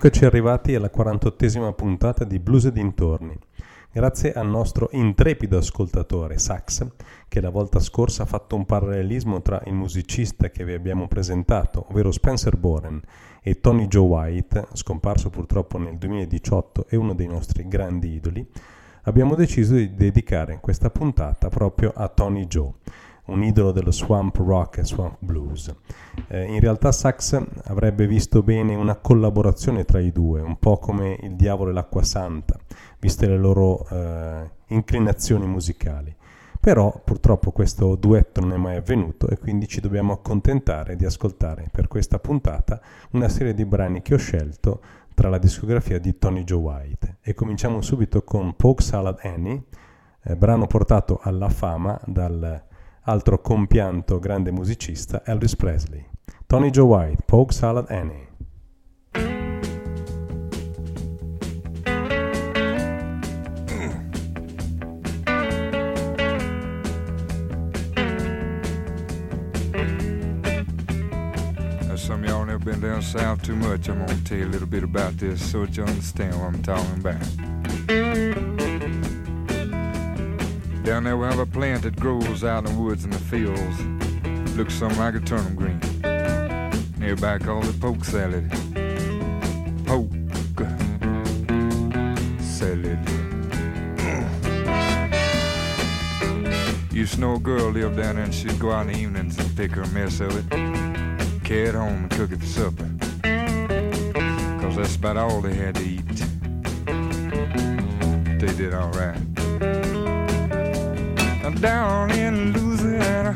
Eccoci arrivati alla 48esima puntata di Blues e dintorni. Grazie al nostro intrepido ascoltatore Sax, che la volta scorsa ha fatto un parallelismo tra il musicista che vi abbiamo presentato, ovvero Spencer Boren, e Tony Joe White, scomparso purtroppo nel 2018 e uno dei nostri grandi idoli, abbiamo deciso di dedicare questa puntata proprio a Tony Joe un idolo dello swamp rock e swamp blues. Eh, in realtà Sax avrebbe visto bene una collaborazione tra i due, un po' come il diavolo e l'acqua santa, viste le loro eh, inclinazioni musicali. Però purtroppo questo duetto non è mai avvenuto e quindi ci dobbiamo accontentare di ascoltare per questa puntata una serie di brani che ho scelto tra la discografia di Tony Joe White. E cominciamo subito con Poke Salad Annie, eh, brano portato alla fama dal altro compianto grande musicista Elvis Presley. Tony Joe White, Pogue Salad Annie. Been down south too much. I'm gonna tell you a little bit about this so that you understand what I'm talking about. Down there we have a plant that grows out in the woods and the fields. Looks something like a turnip green. Everybody calls it poke salad. Poke salad. Used to know a girl lived down there and she'd go out in the evenings and pick her a mess of it. Carry it home and cook it for supper. Cause that's about all they had to eat. They did alright down in Louisiana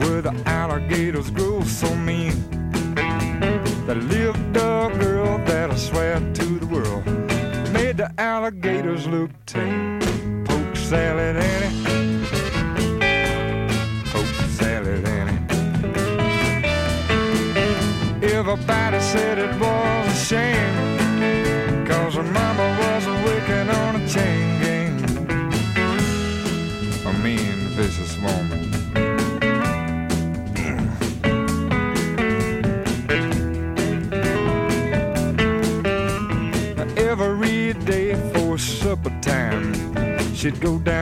where the alligators grow so mean. There lived a girl that I swear to the world made the alligators look tame. Poke salad Annie, poke salad Annie. Everybody said it was a shame, she'd go down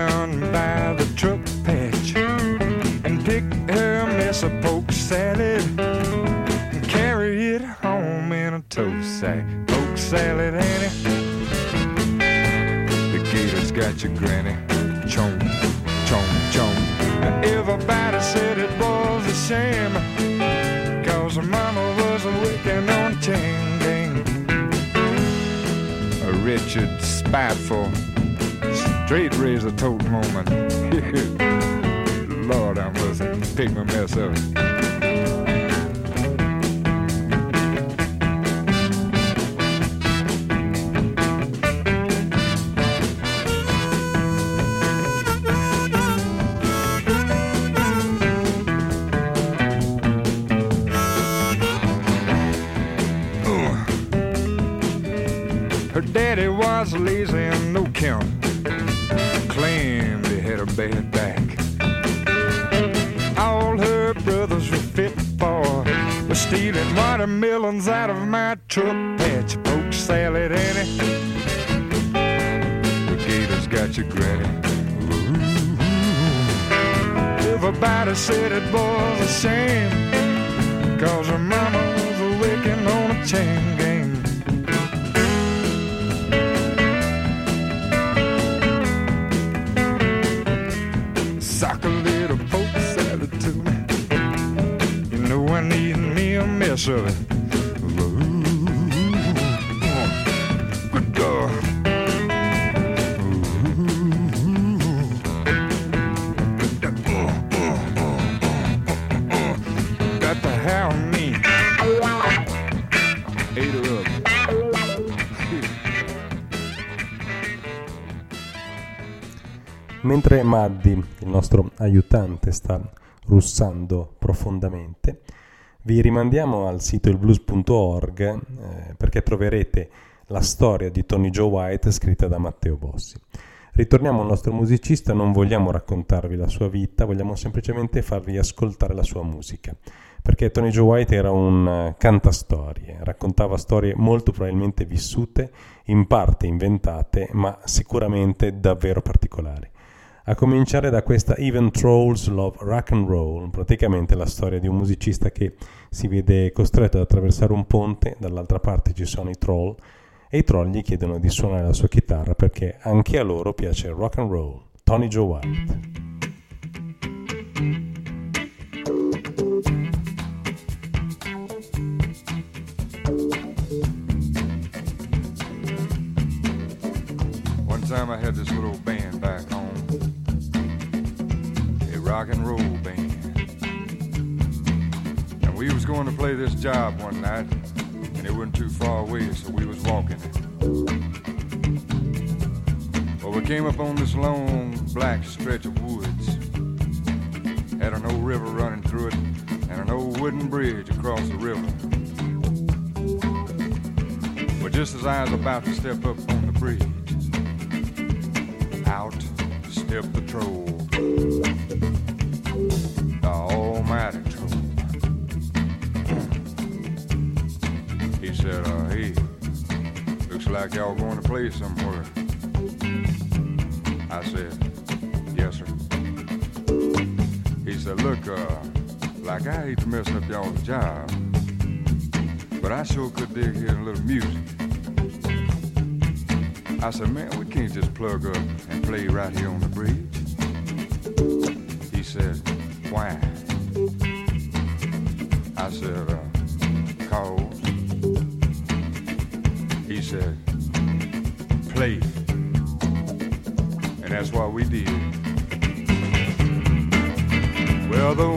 Maddi, il nostro aiutante, sta russando profondamente, vi rimandiamo al sito ilblues.org eh, perché troverete la storia di Tony Joe White scritta da Matteo Bossi. Ritorniamo al nostro musicista, non vogliamo raccontarvi la sua vita, vogliamo semplicemente farvi ascoltare la sua musica, perché Tony Joe White era un cantastorie, raccontava storie molto probabilmente vissute, in parte inventate, ma sicuramente davvero particolari. A cominciare da questa Even Trolls Love Rock and Roll, praticamente la storia di un musicista che si vede costretto ad attraversare un ponte, dall'altra parte ci sono i troll e i troll gli chiedono di suonare la sua chitarra perché anche a loro piace il rock and roll. Tony Joe White. time I had this little band back rock and roll band. And we was going to play this job one night, and it wasn't too far away, so we was walking it. Well, we came up on this long black stretch of woods. Had an old river running through it, and an old wooden bridge across the river. But just as I was about to step up on the bridge, out stepped the troll. Almighty troll. He said, uh, hey, looks like y'all going to play somewhere. I said, yes, sir. He said, look, uh, like I hate to mess up y'all's job, but I sure could dig hearing a little music. I said, man, we can't just plug up and play right here on the bridge. He said, why? Said, uh, cause. He said, play. And that's what we did. Well, the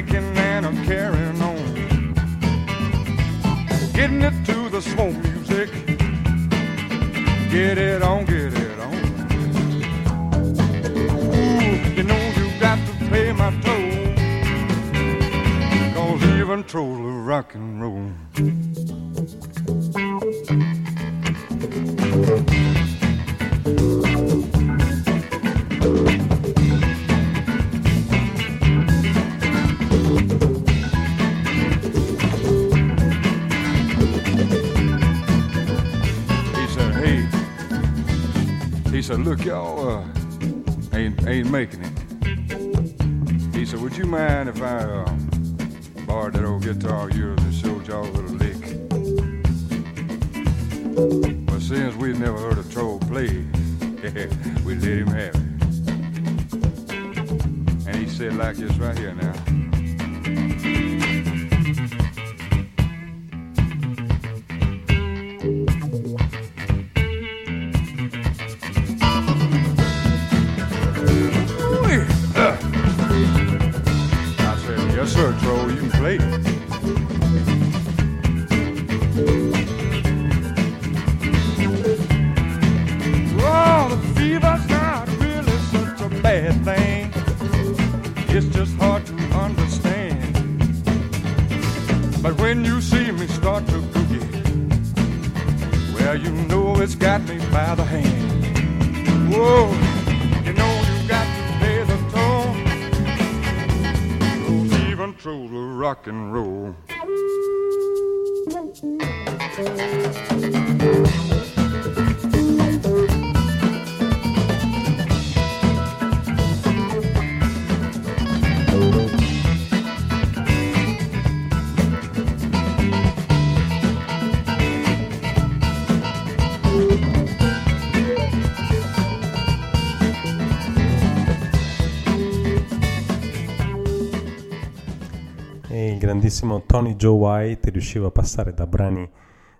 Drinking and a carrying on. Getting it to the slow music. Get it on, get it on. Ooh, you know you got to pay my toll. Cause even of rock and roll. Said, look, y'all uh, ain't, ain't making it. He said, would you mind if I uh, borrowed that old guitar of yours and showed y'all a little lick? But since we'd never heard a troll play, we let him have it. And he said like this right here now. Grandissimo Tony Joe White riusciva a passare da brani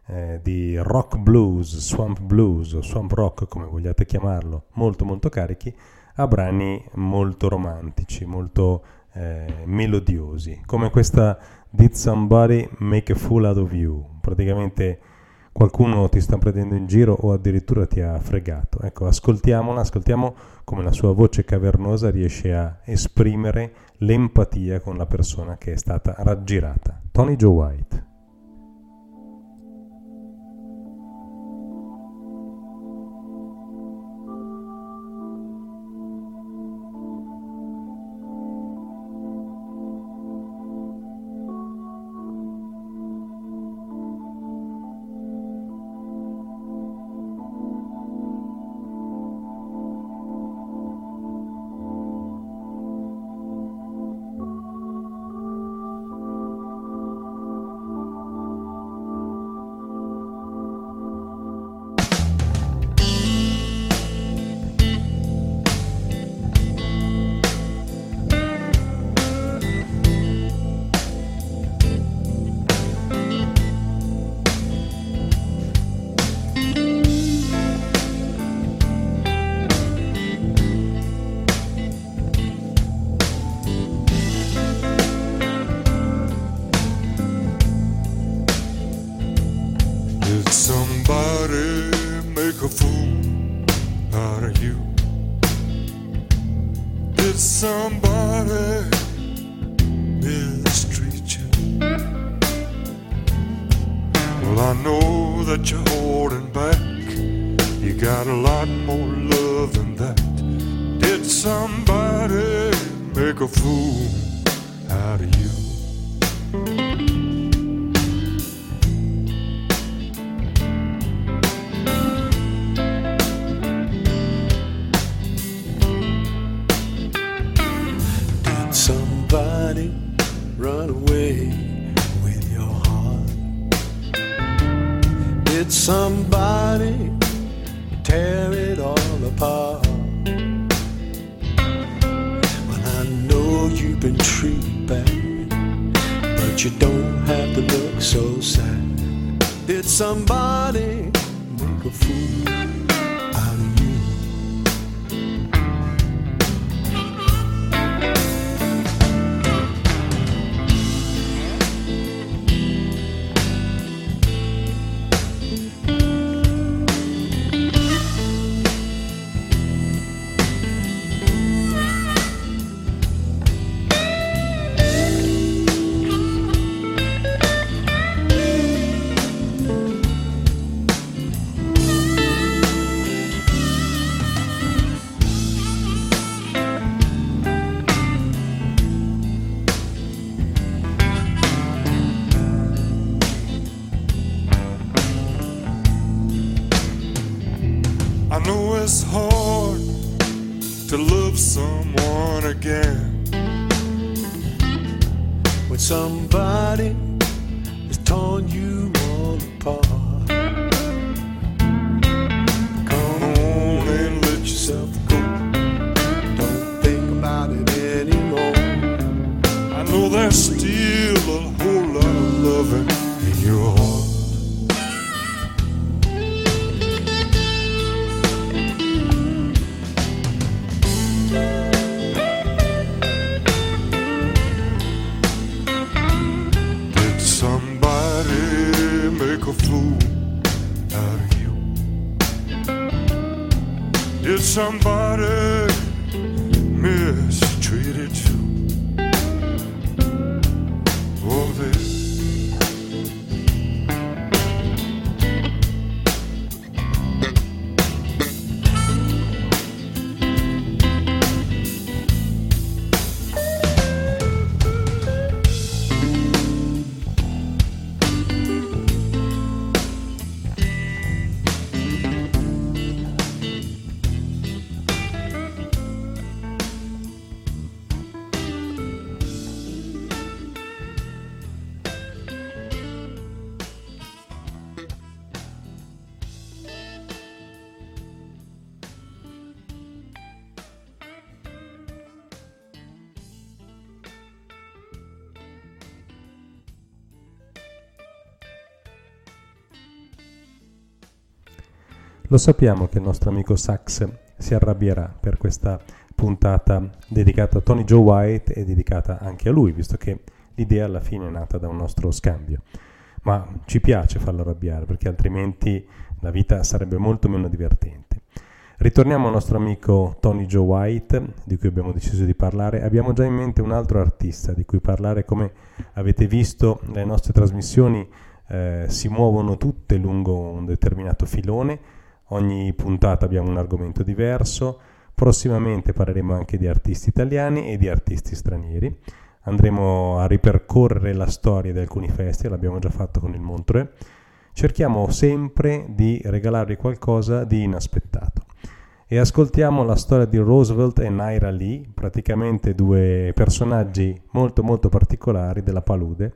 eh, di rock blues, swamp blues o swamp rock come vogliate chiamarlo, molto molto carichi, a brani molto romantici, molto eh, melodiosi, come questa Did Somebody Make a Fool Out of You? Praticamente qualcuno ti sta prendendo in giro o addirittura ti ha fregato. Ecco, ascoltiamola, ascoltiamo come la sua voce cavernosa riesce a esprimere l'empatia con la persona che è stata raggirata. Tony Joe White. it's hard to love someone again when somebody has torn you all apart. Come on and let yourself go. Don't think about it anymore. I know there's still a whole lot of loving in your somebody Lo sappiamo che il nostro amico Sax si arrabbierà per questa puntata dedicata a Tony Joe White e dedicata anche a lui, visto che l'idea alla fine è nata da un nostro scambio. Ma ci piace farlo arrabbiare perché altrimenti la vita sarebbe molto meno divertente. Ritorniamo al nostro amico Tony Joe White, di cui abbiamo deciso di parlare. Abbiamo già in mente un altro artista di cui parlare, come avete visto le nostre trasmissioni eh, si muovono tutte lungo un determinato filone Ogni puntata abbiamo un argomento diverso. Prossimamente parleremo anche di artisti italiani e di artisti stranieri. Andremo a ripercorrere la storia di alcuni festival, l'abbiamo già fatto con il Montreux. Cerchiamo sempre di regalarvi qualcosa di inaspettato. E ascoltiamo la storia di Roosevelt e Naira Lee, praticamente due personaggi molto molto particolari della palude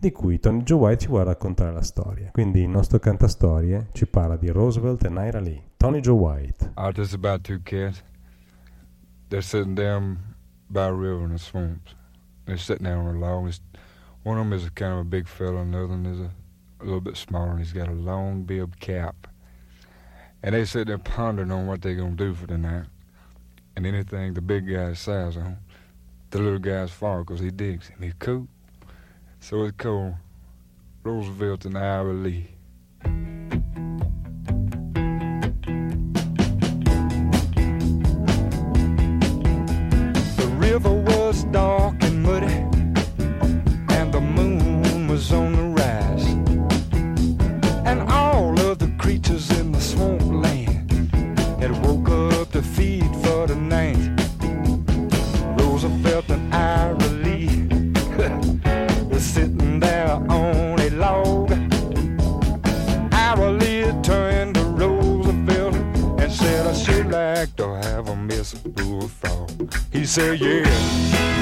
di cui Tony Joe White ci vuole raccontare la storia. Quindi il nostro cantastorie ci parla di Roosevelt e Naira Lee. Tony Joe White. Just about two kids. They're sitting down by a river in the swamps. They're sitting down on a log. One of them is kind of a big fella, and the other one is a, a little bit smaller, and he's got a long bib cap. And they sit there pondering on what they're going to do for the night. And anything the big guy says on, the little guy's for because he digs him. He's cool. So it's called Roosevelt and Ira Lee. A He said, yeah.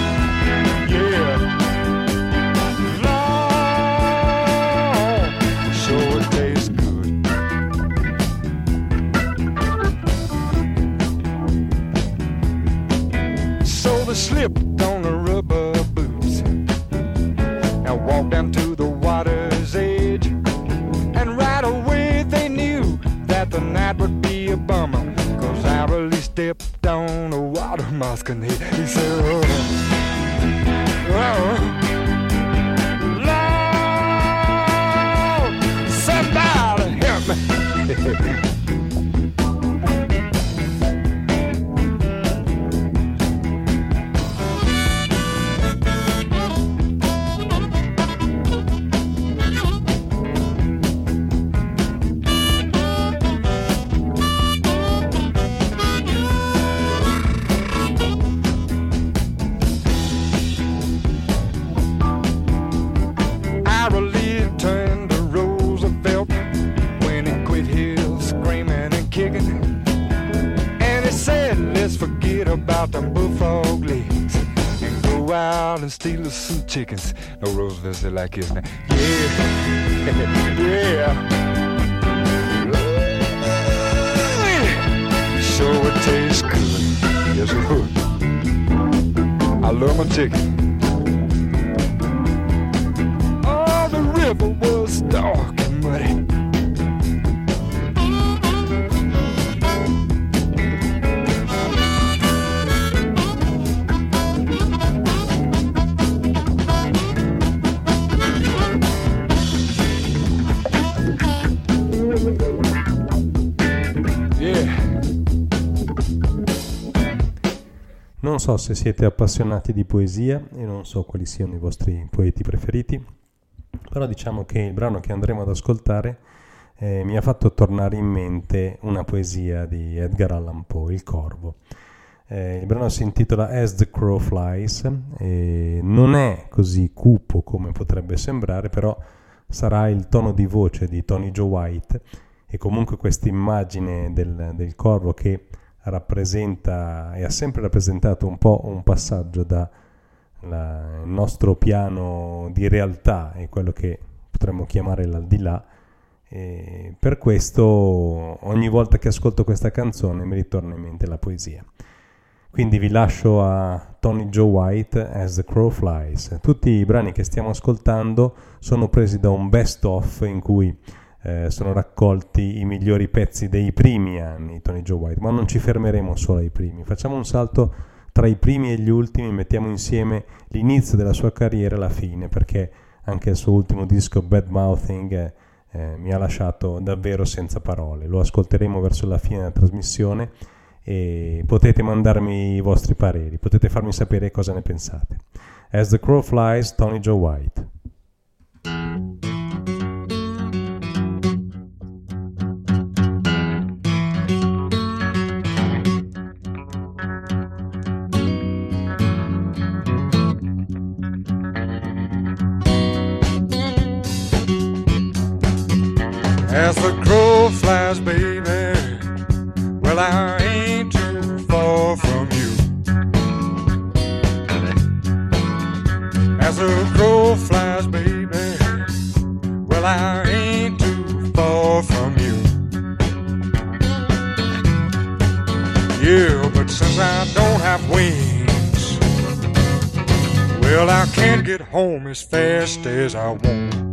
Water chickens. No, Roosevelt like his name. Yeah, yeah. Sure it tastes good. Yes, it would. I love my chicken. Oh, the river was dark and muddy. Non so se siete appassionati di poesia e non so quali siano i vostri poeti preferiti, però diciamo che il brano che andremo ad ascoltare eh, mi ha fatto tornare in mente una poesia di Edgar Allan Poe, Il Corvo. Eh, il brano si intitola As the Crow Flies e non è così cupo come potrebbe sembrare, però sarà il tono di voce di Tony Joe White e comunque questa immagine del, del corvo che rappresenta e ha sempre rappresentato un po' un passaggio da la- il nostro piano di realtà e quello che potremmo chiamare l'aldilà. E per questo ogni volta che ascolto questa canzone mi ritorna in mente la poesia. Quindi vi lascio a Tony Joe White As the Crow Flies. Tutti i brani che stiamo ascoltando sono presi da un best of in cui eh, sono raccolti i migliori pezzi dei primi anni Tony Joe White, ma non ci fermeremo solo ai primi, facciamo un salto tra i primi e gli ultimi, mettiamo insieme l'inizio della sua carriera e la fine, perché anche il suo ultimo disco Bad Mouthing eh, eh, mi ha lasciato davvero senza parole. Lo ascolteremo verso la fine della trasmissione e potete mandarmi i vostri pareri, potete farmi sapere cosa ne pensate. As the Crow Flies, Tony Joe White. As the crow flies, baby, well, I ain't too far from you. As the crow flies, baby, well, I ain't too far from you. Yeah, but since I don't have wings, well, I can't get home as fast as I want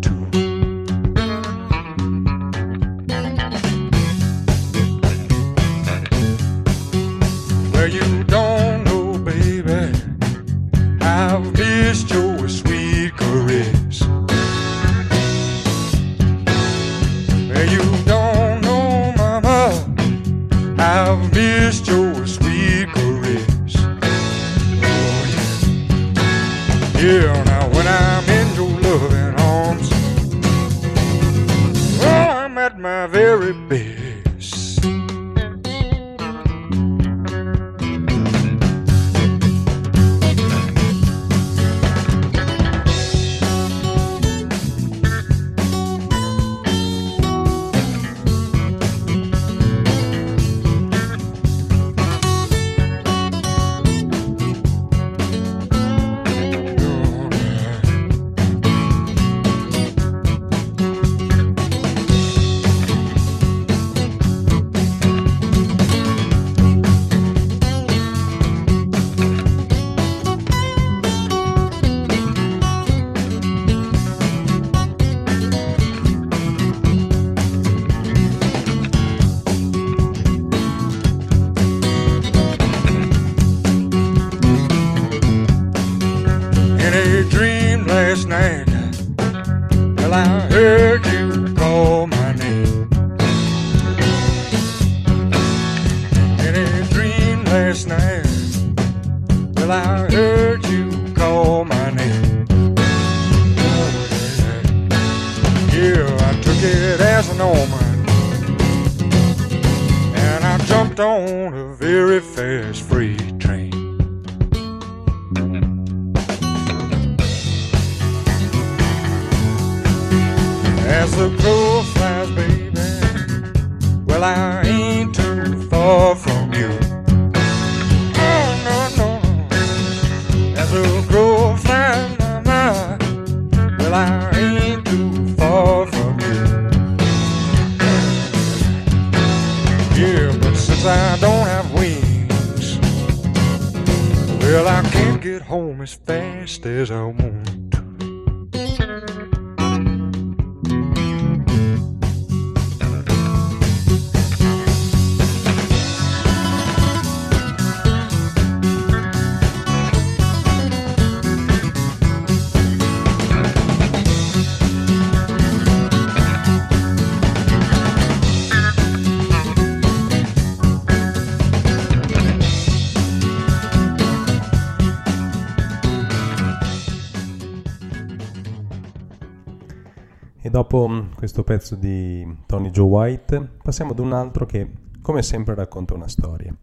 dopo mh, questo pezzo di Tony Joe White passiamo ad un altro che come sempre racconta una storia.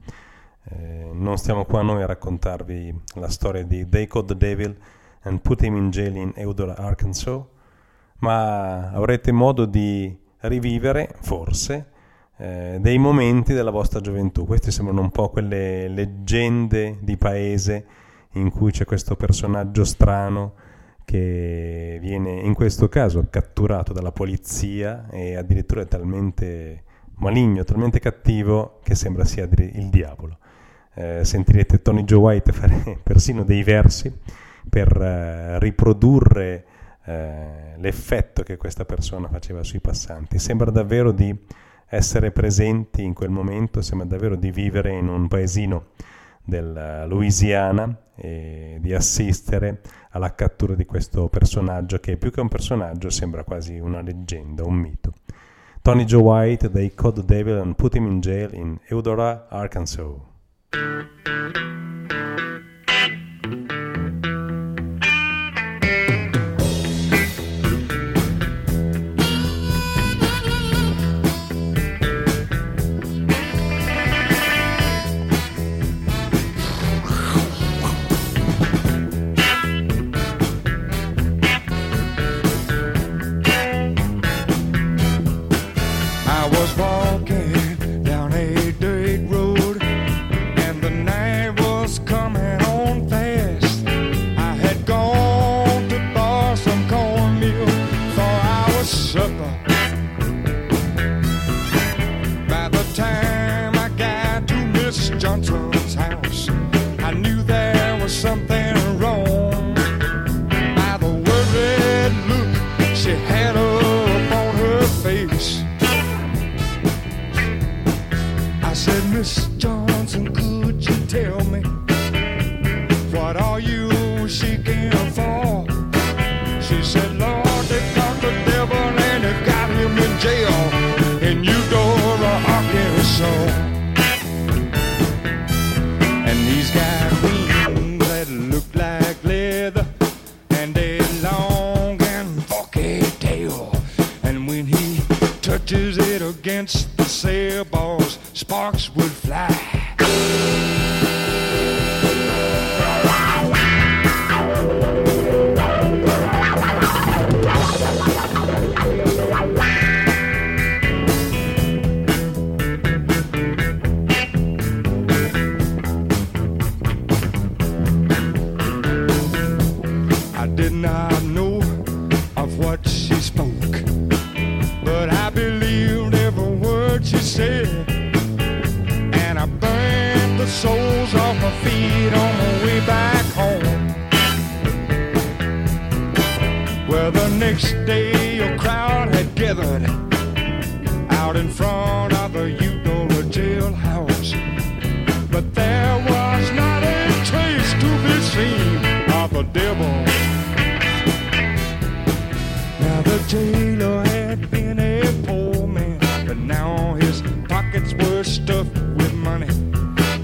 Eh, non stiamo qua noi a raccontarvi la storia di They Caught the Devil and Put Him in Jail in Eudora, Arkansas, ma avrete modo di rivivere, forse, eh, dei momenti della vostra gioventù. Queste sembrano un po' quelle leggende di paese in cui c'è questo personaggio strano che viene in questo caso catturato dalla polizia e addirittura è talmente maligno, talmente cattivo che sembra sia il diavolo. Eh, sentirete Tony Joe White fare persino dei versi per eh, riprodurre eh, l'effetto che questa persona faceva sui passanti. Sembra davvero di essere presenti in quel momento, sembra davvero di vivere in un paesino della Louisiana e di assistere alla cattura di questo personaggio che più che un personaggio sembra quasi una leggenda, un mito. Tony Joe White, They Caught the Devil and Put Him in Jail in Eudora, Arkansas. sailboats, sparks would fly. out in front of the Eudora jailhouse. But there was not a trace to be seen of a devil. Now the jailer had been a poor man, but now his pockets were stuffed with money,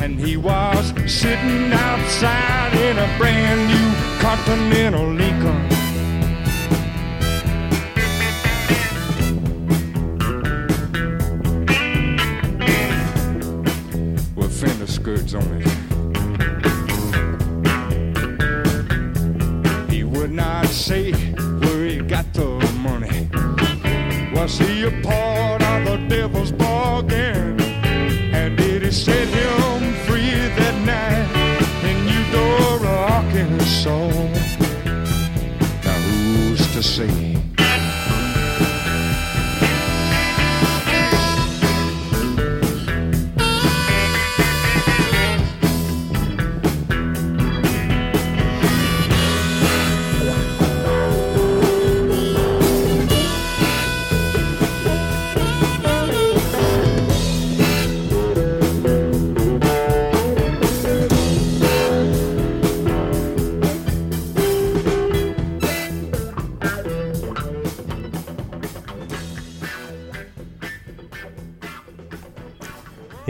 and he was sitting outside.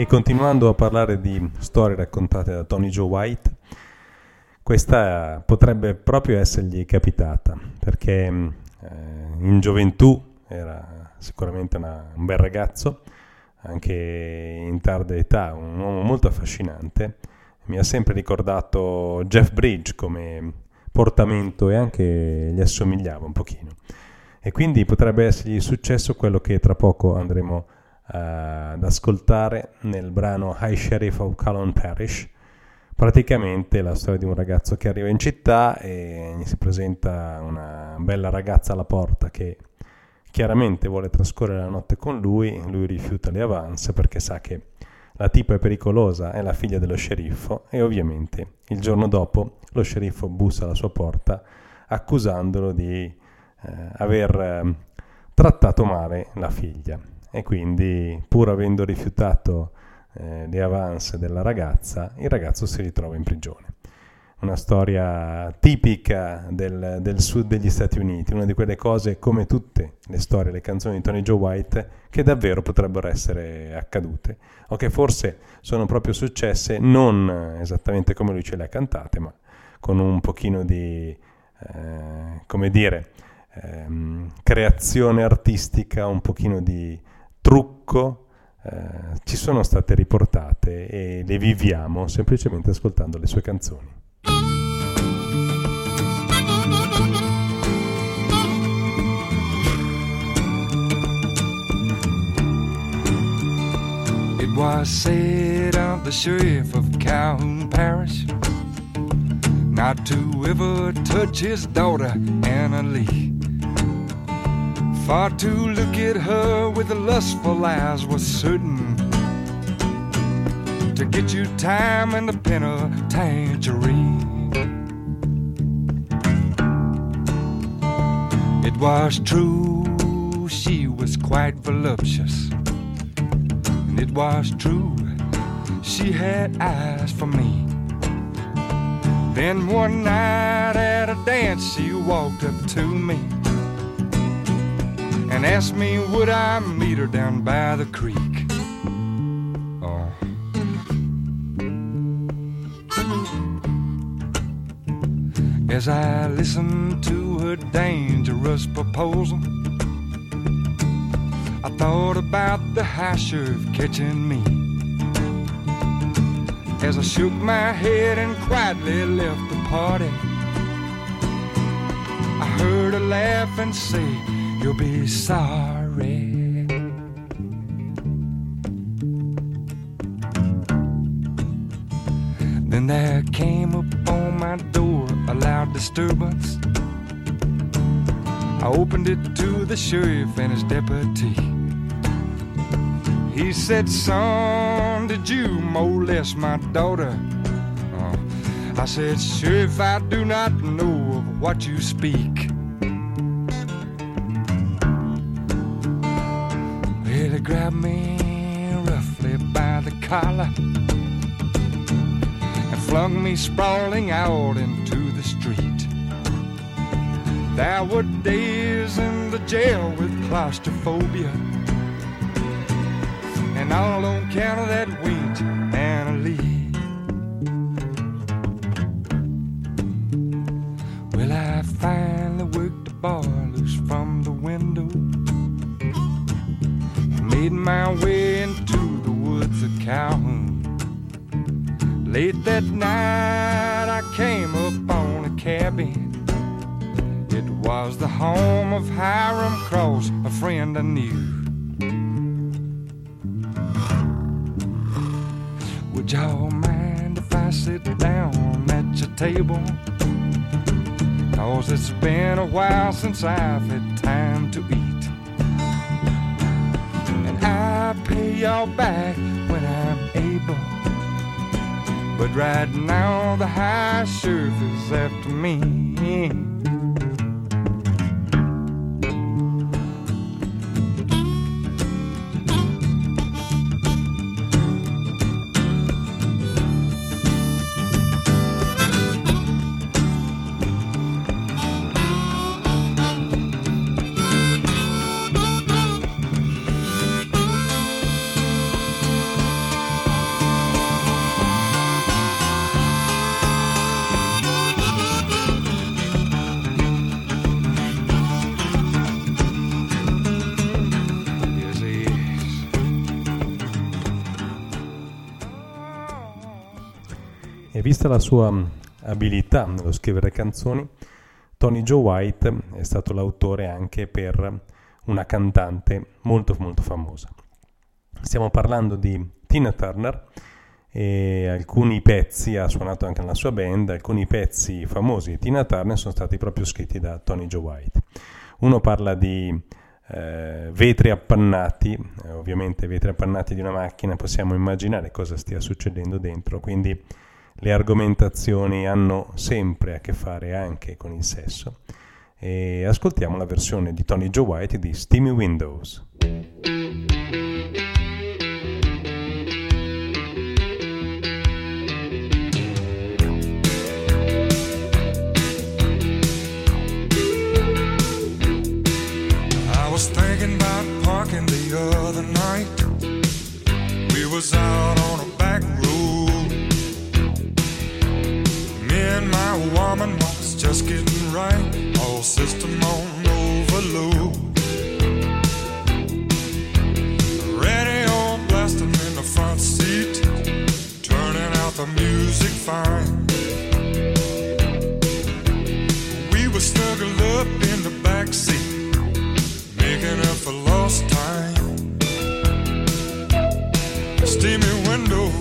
Continuando a parlare di storie raccontate da Tony Joe White, questa potrebbe proprio essergli capitata, perché eh, in gioventù era sicuramente una, un bel ragazzo, anche in tarda età, un uomo molto affascinante. Mi ha sempre ricordato Jeff Bridge come portamento e anche gli assomigliava un pochino. E quindi potrebbe essergli successo quello che tra poco andremo a ad ascoltare nel brano High Sheriff of Calon Parish. Praticamente la storia di un ragazzo che arriva in città e gli si presenta una bella ragazza alla porta che chiaramente vuole trascorrere la notte con lui, lui rifiuta le avance perché sa che la tipa è pericolosa, è la figlia dello sceriffo e ovviamente il giorno dopo lo sceriffo bussa alla sua porta accusandolo di eh, aver eh, trattato male la figlia e quindi pur avendo rifiutato eh, le avance della ragazza, il ragazzo si ritrova in prigione. Una storia tipica del, del, sud degli Stati Uniti, una di quelle cose come tutte le storie, le canzoni di Tony Joe White, che davvero potrebbero essere accadute, o che forse sono proprio successe non esattamente come lui ce le ha cantate, ma con un pochino di, eh, come dire, ehm, creazione artistica, un pochino di trucco, eh, ci sono state riportate e le viviamo semplicemente ascoltando le sue canzoni. It was said of the sheriff of Calhoun Parish not to ever touch his daughter Anna Lee. For to look at her with the lustful eyes was certain to get you time in the penitentiary. It was true, she was quite voluptuous. And it was true, she had eyes for me. Then one night at a dance, she walked up to me and asked me would I meet her down by the creek. Oh. As I listened to her dangerous proposal, I thought about the high sheriff catching me. As I shook my head and quietly left the party, I heard her laugh and say, you'll be sorry. Then there came upon my door a loud disturbance. I opened it to the sheriff and his deputy. He said, Son, did you molest my daughter? Uh, I said, Sheriff, I do not know of what you speak. Grabbed me roughly by the collar and flung me sprawling out into the street. There were days in the jail with claustrophobia, and all on account of that wench, Anna Lee. Well, I finally worked the bar loose from the window made my way into the woods of Calhoun. Late that night, I came upon a cabin. It was the home of Hiram Cross, a friend I knew. Would y'all mind if I sit down at your table? Cause it's been a while since I've had time to eat. Pay y'all back when I'm able. But right now the high sheriff is after me. La sua mm, abilità nello scrivere canzoni, Tony Joe White è stato l'autore anche per una cantante molto molto famosa. Stiamo parlando di Tina Turner e alcuni pezzi, ha suonato anche nella sua band, alcuni pezzi famosi di Tina Turner sono stati proprio scritti da Tony Joe White. Uno parla di eh, vetri appannati, eh, ovviamente vetri appannati di una macchina, possiamo immaginare cosa stia succedendo dentro, quindi le argomentazioni hanno sempre a che fare anche con il sesso e ascoltiamo la versione di Tony Joe White di Steamy Windows. was out on a back road. And my woman was just getting right, all system on overload. Radio blasting in the front seat, turning out the music fine. We were snuggled up in the back seat, making up for lost time steamy windows.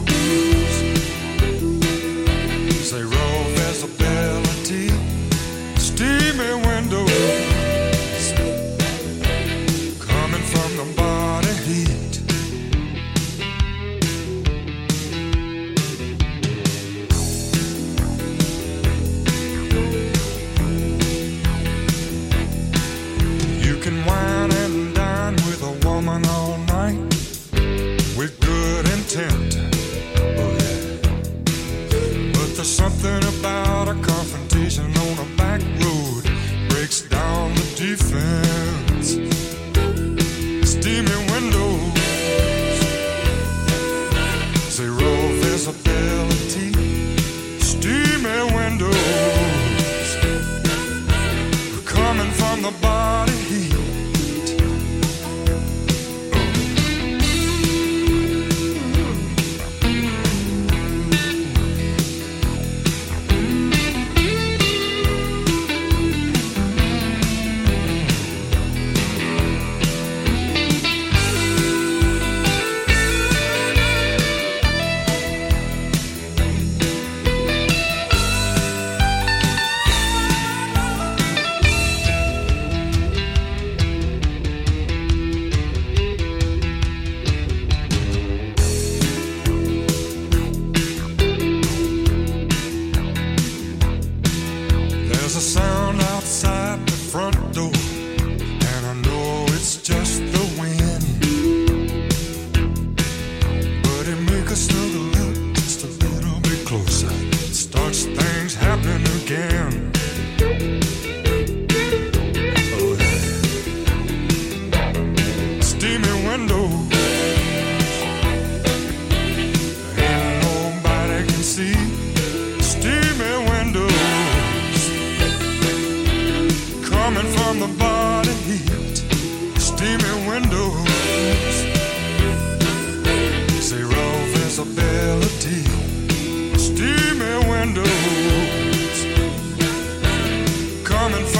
Say steamy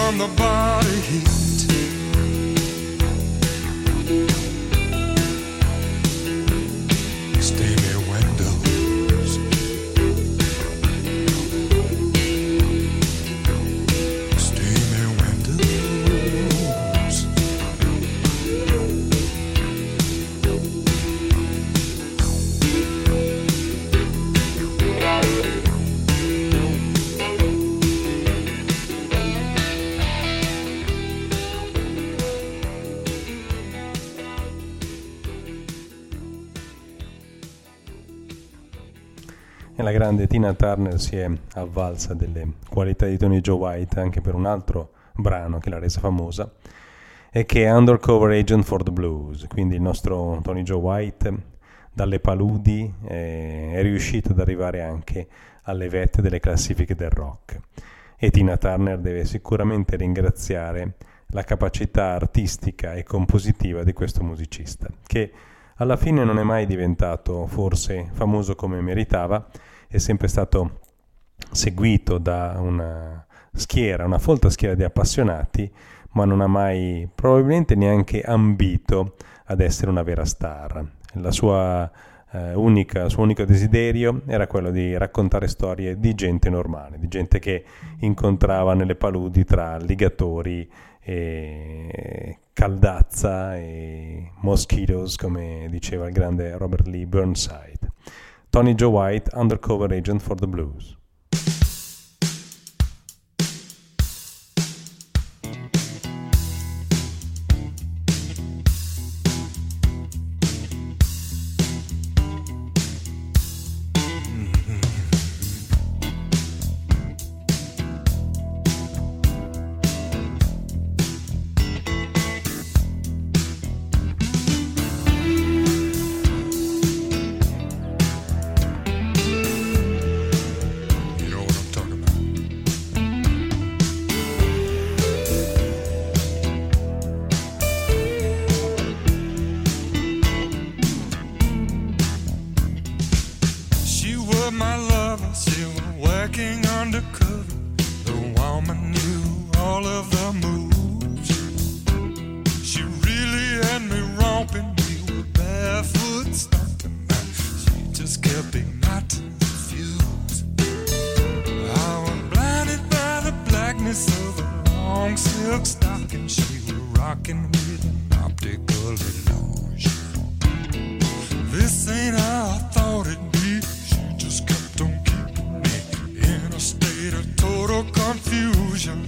from the body grande Tina Turner si è avvalsa delle qualità di Tony Joe White anche per un altro brano che l'ha resa famosa e che è Undercover Agent for the Blues. Quindi il nostro Tony Joe White dalle paludi eh, è riuscito ad arrivare anche alle vette delle classifiche del rock. E Tina Turner deve sicuramente ringraziare la capacità artistica e compositiva di questo musicista, che alla fine non è mai diventato forse famoso come meritava, è sempre stato seguito da una schiera, una folta schiera di appassionati, ma non ha mai probabilmente neanche ambito ad essere una vera star. La sua, eh, unica, il suo unico desiderio era quello di raccontare storie di gente normale, di gente che incontrava nelle paludi tra ligatori e caldazza e mosquitoes, come diceva il grande Robert Lee Burnside. Tony Joe White, Undercover Agent for the Blues. Silk. She was rocking with an optical illusion. This ain't how I thought it'd be. She just kept on keeping me in a state of total confusion.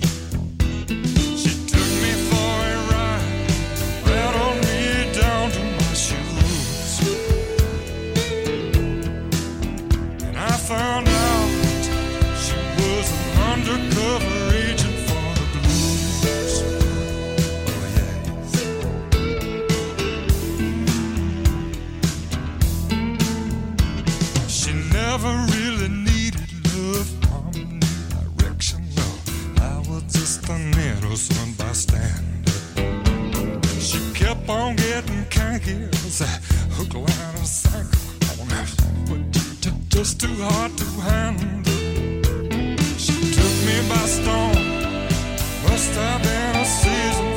As a hook, line, and sinker. But just too hard to handle. She took me by storm. Must have been a season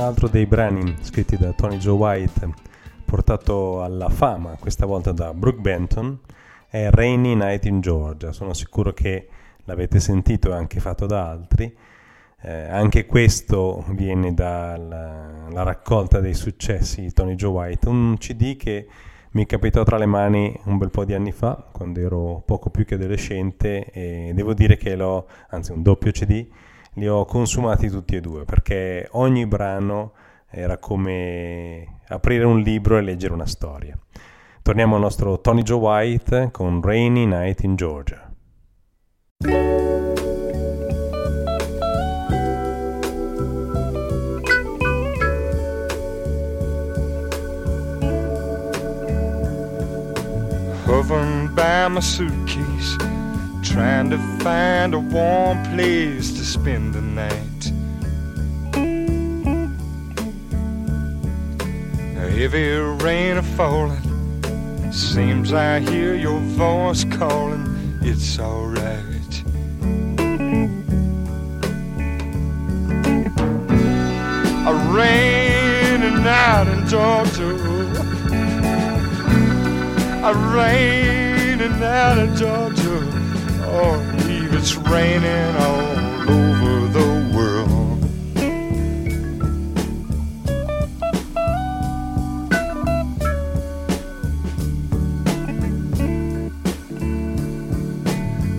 Un altro dei brani scritti da Tony Joe White, portato alla fama questa volta da Brooke Benton, è Rainy Night in Georgia. Sono sicuro che l'avete sentito e anche fatto da altri. Eh, anche questo viene dalla la raccolta dei successi di Tony Joe White, un CD che mi capitò tra le mani un bel po' di anni fa, quando ero poco più che adolescente, e devo dire che l'ho, anzi un doppio CD, li ho consumati tutti e due, perché ogni brano era come aprire un libro e leggere una storia. Torniamo al nostro Tony Joe White con Rainy Night in Georgia. hovering by my suitcase, trying to find a warm place to spend the night. Heavy rain a falling, seems I hear your voice calling. it's alright. A raining night in Georgia. A raining night in Georgia. Oh, believe it's raining all over the world.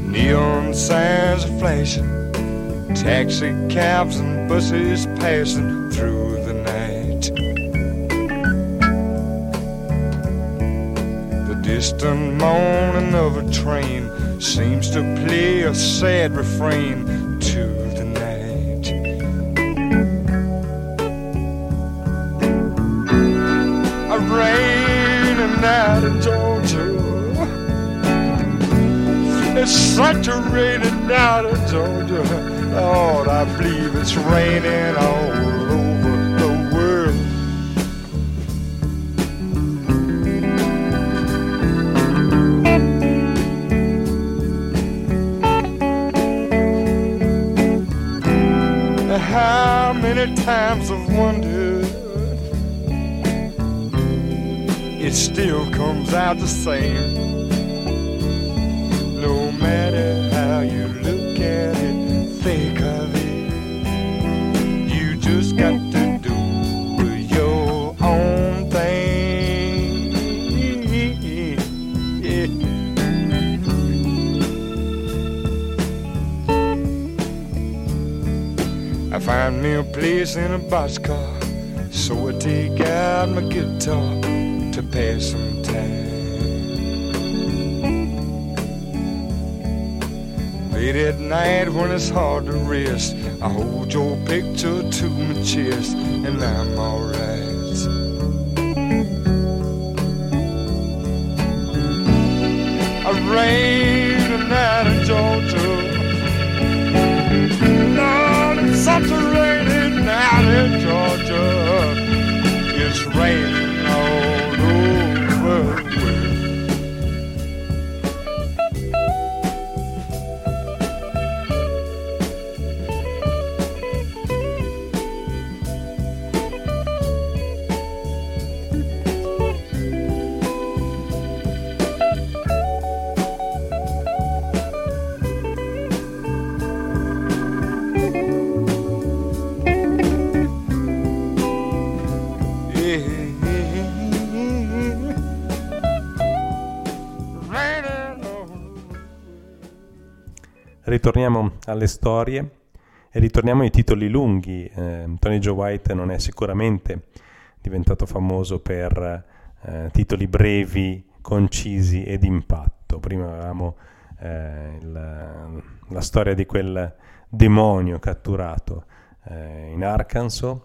Neon signs are flashing, taxi cabs and buses passing through the night. The distant moaning of a train seems to play a sad refrain to the night. A rainy night in Georgia. It's such a rainy night in Georgia. Lord, I believe it's raining all Times I've wondered. It still comes out the same me a place in a boxcar, so I take out my guitar to pass some time. Late at night when it's hard to rest, I hold your picture to my chest, and I'm alright. A rainy night in Georgia. Lord, it's such a It's raining Ritorniamo alle storie e ritorniamo ai titoli lunghi. Eh, Tony Joe White non è sicuramente diventato famoso per eh, titoli brevi, concisi e d'impatto. Prima avevamo eh, il- la storia di quel demonio catturato eh, in Arkansas,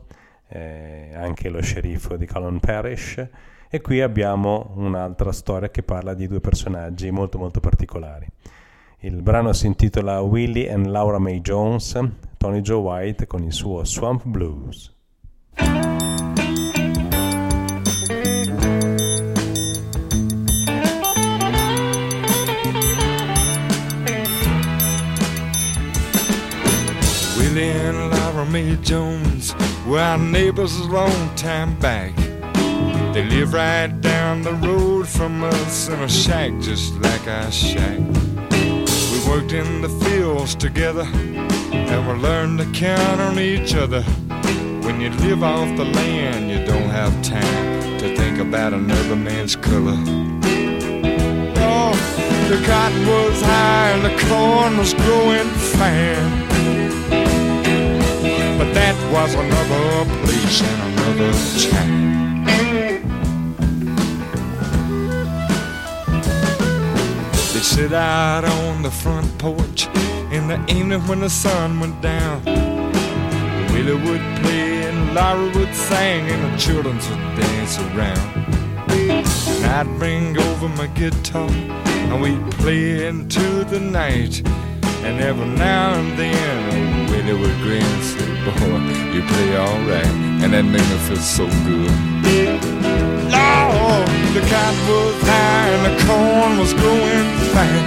eh, anche lo sceriffo di Colin Parish. E qui abbiamo un'altra storia che parla di due personaggi molto molto particolari. Il brano si intitola Willie and Laura May Jones, Tony Joe White con il suo Swamp Blues. Willie and Laura Mae Jones were our neighbors a long time back. They live right down the road from us in a shack just like our shack. Worked in the fields together and we learned to count on each other. When you live off the land, you don't have time to think about another man's color. Oh, the cotton was high and the corn was growing fine. But that was another place and another time. They sit out on the front porch in the evening when the sun went down. Willie would play and Laura would sing and the children would dance around. And I'd bring over my guitar and we'd play into the night. And every now and then, Willie would grin and say, Boy, you play alright. And that made me feel so good. The cotton was high and the corn was growing fine.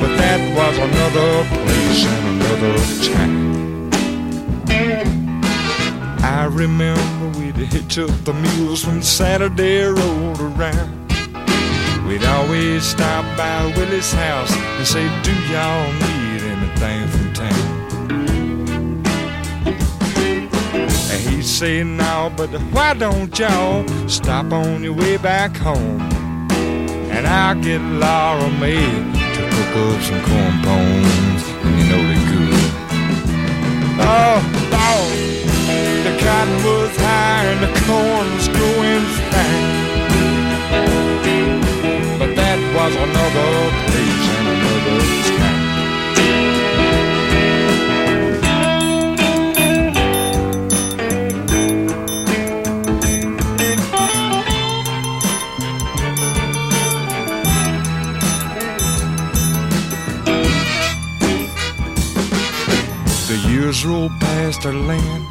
But that was another place and another time. I remember we'd hitch up the mules when Saturday rolled around. We'd always stop by Willie's house and say, Do y'all need anything from town? And he'd say, No, but why don't y'all stop on your way back home? And I'll get Laura Mae to cook up some corn pones, and you know they good. Oh, Lord, the cotton was high and the corn was growing fine. But that was another place years rolled past our land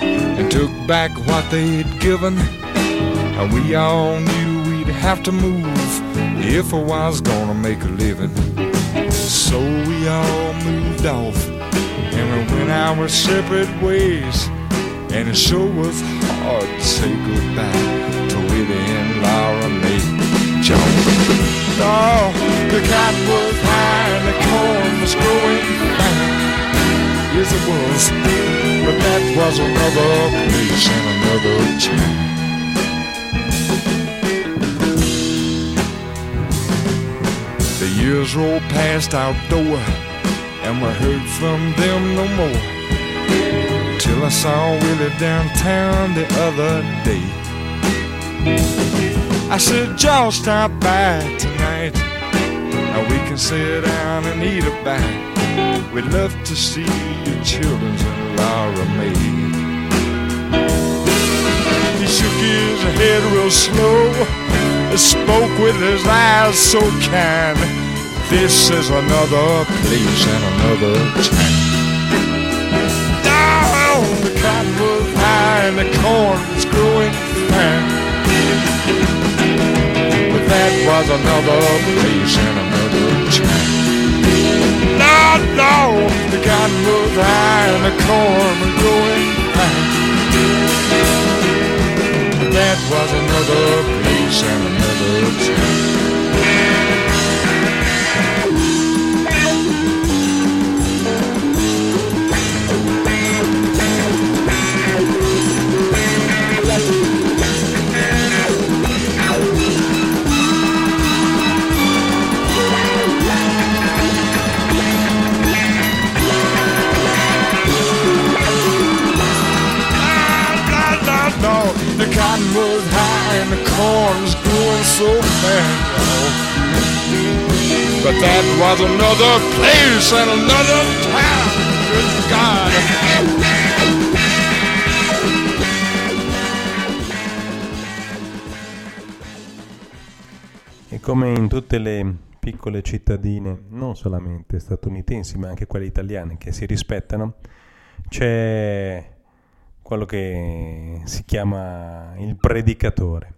and took back what they'd given. And we all knew we'd have to move if I was gonna make a living. So we all moved off and we went our separate ways. And it sure was hard to say goodbye to Willie and Laura Mae Jones. Oh, the cotton was high and the corn was growing fine. Yes, it was, but that was another place and another time. The years rolled past our door, and we heard from them no more. Till I saw Willie downtown the other day. I said, y'all stop by tonight, and we can sit down and eat a bite. We'd love to see your children's and Laura Mae. He shook his head real slow, and spoke with his eyes so kind. This is another place and another time. Down the cotton was high and the corn was growing fine. But that was another place and another. No, no, the cotton was high and the corn was growing fine. That was another place cotton was high and the corn was growing so fast. But that was another place and another time. Good God. E come in tutte le piccole cittadine, non solamente statunitensi, ma anche quelle italiane che si rispettano, c'è quello che si chiama il predicatore.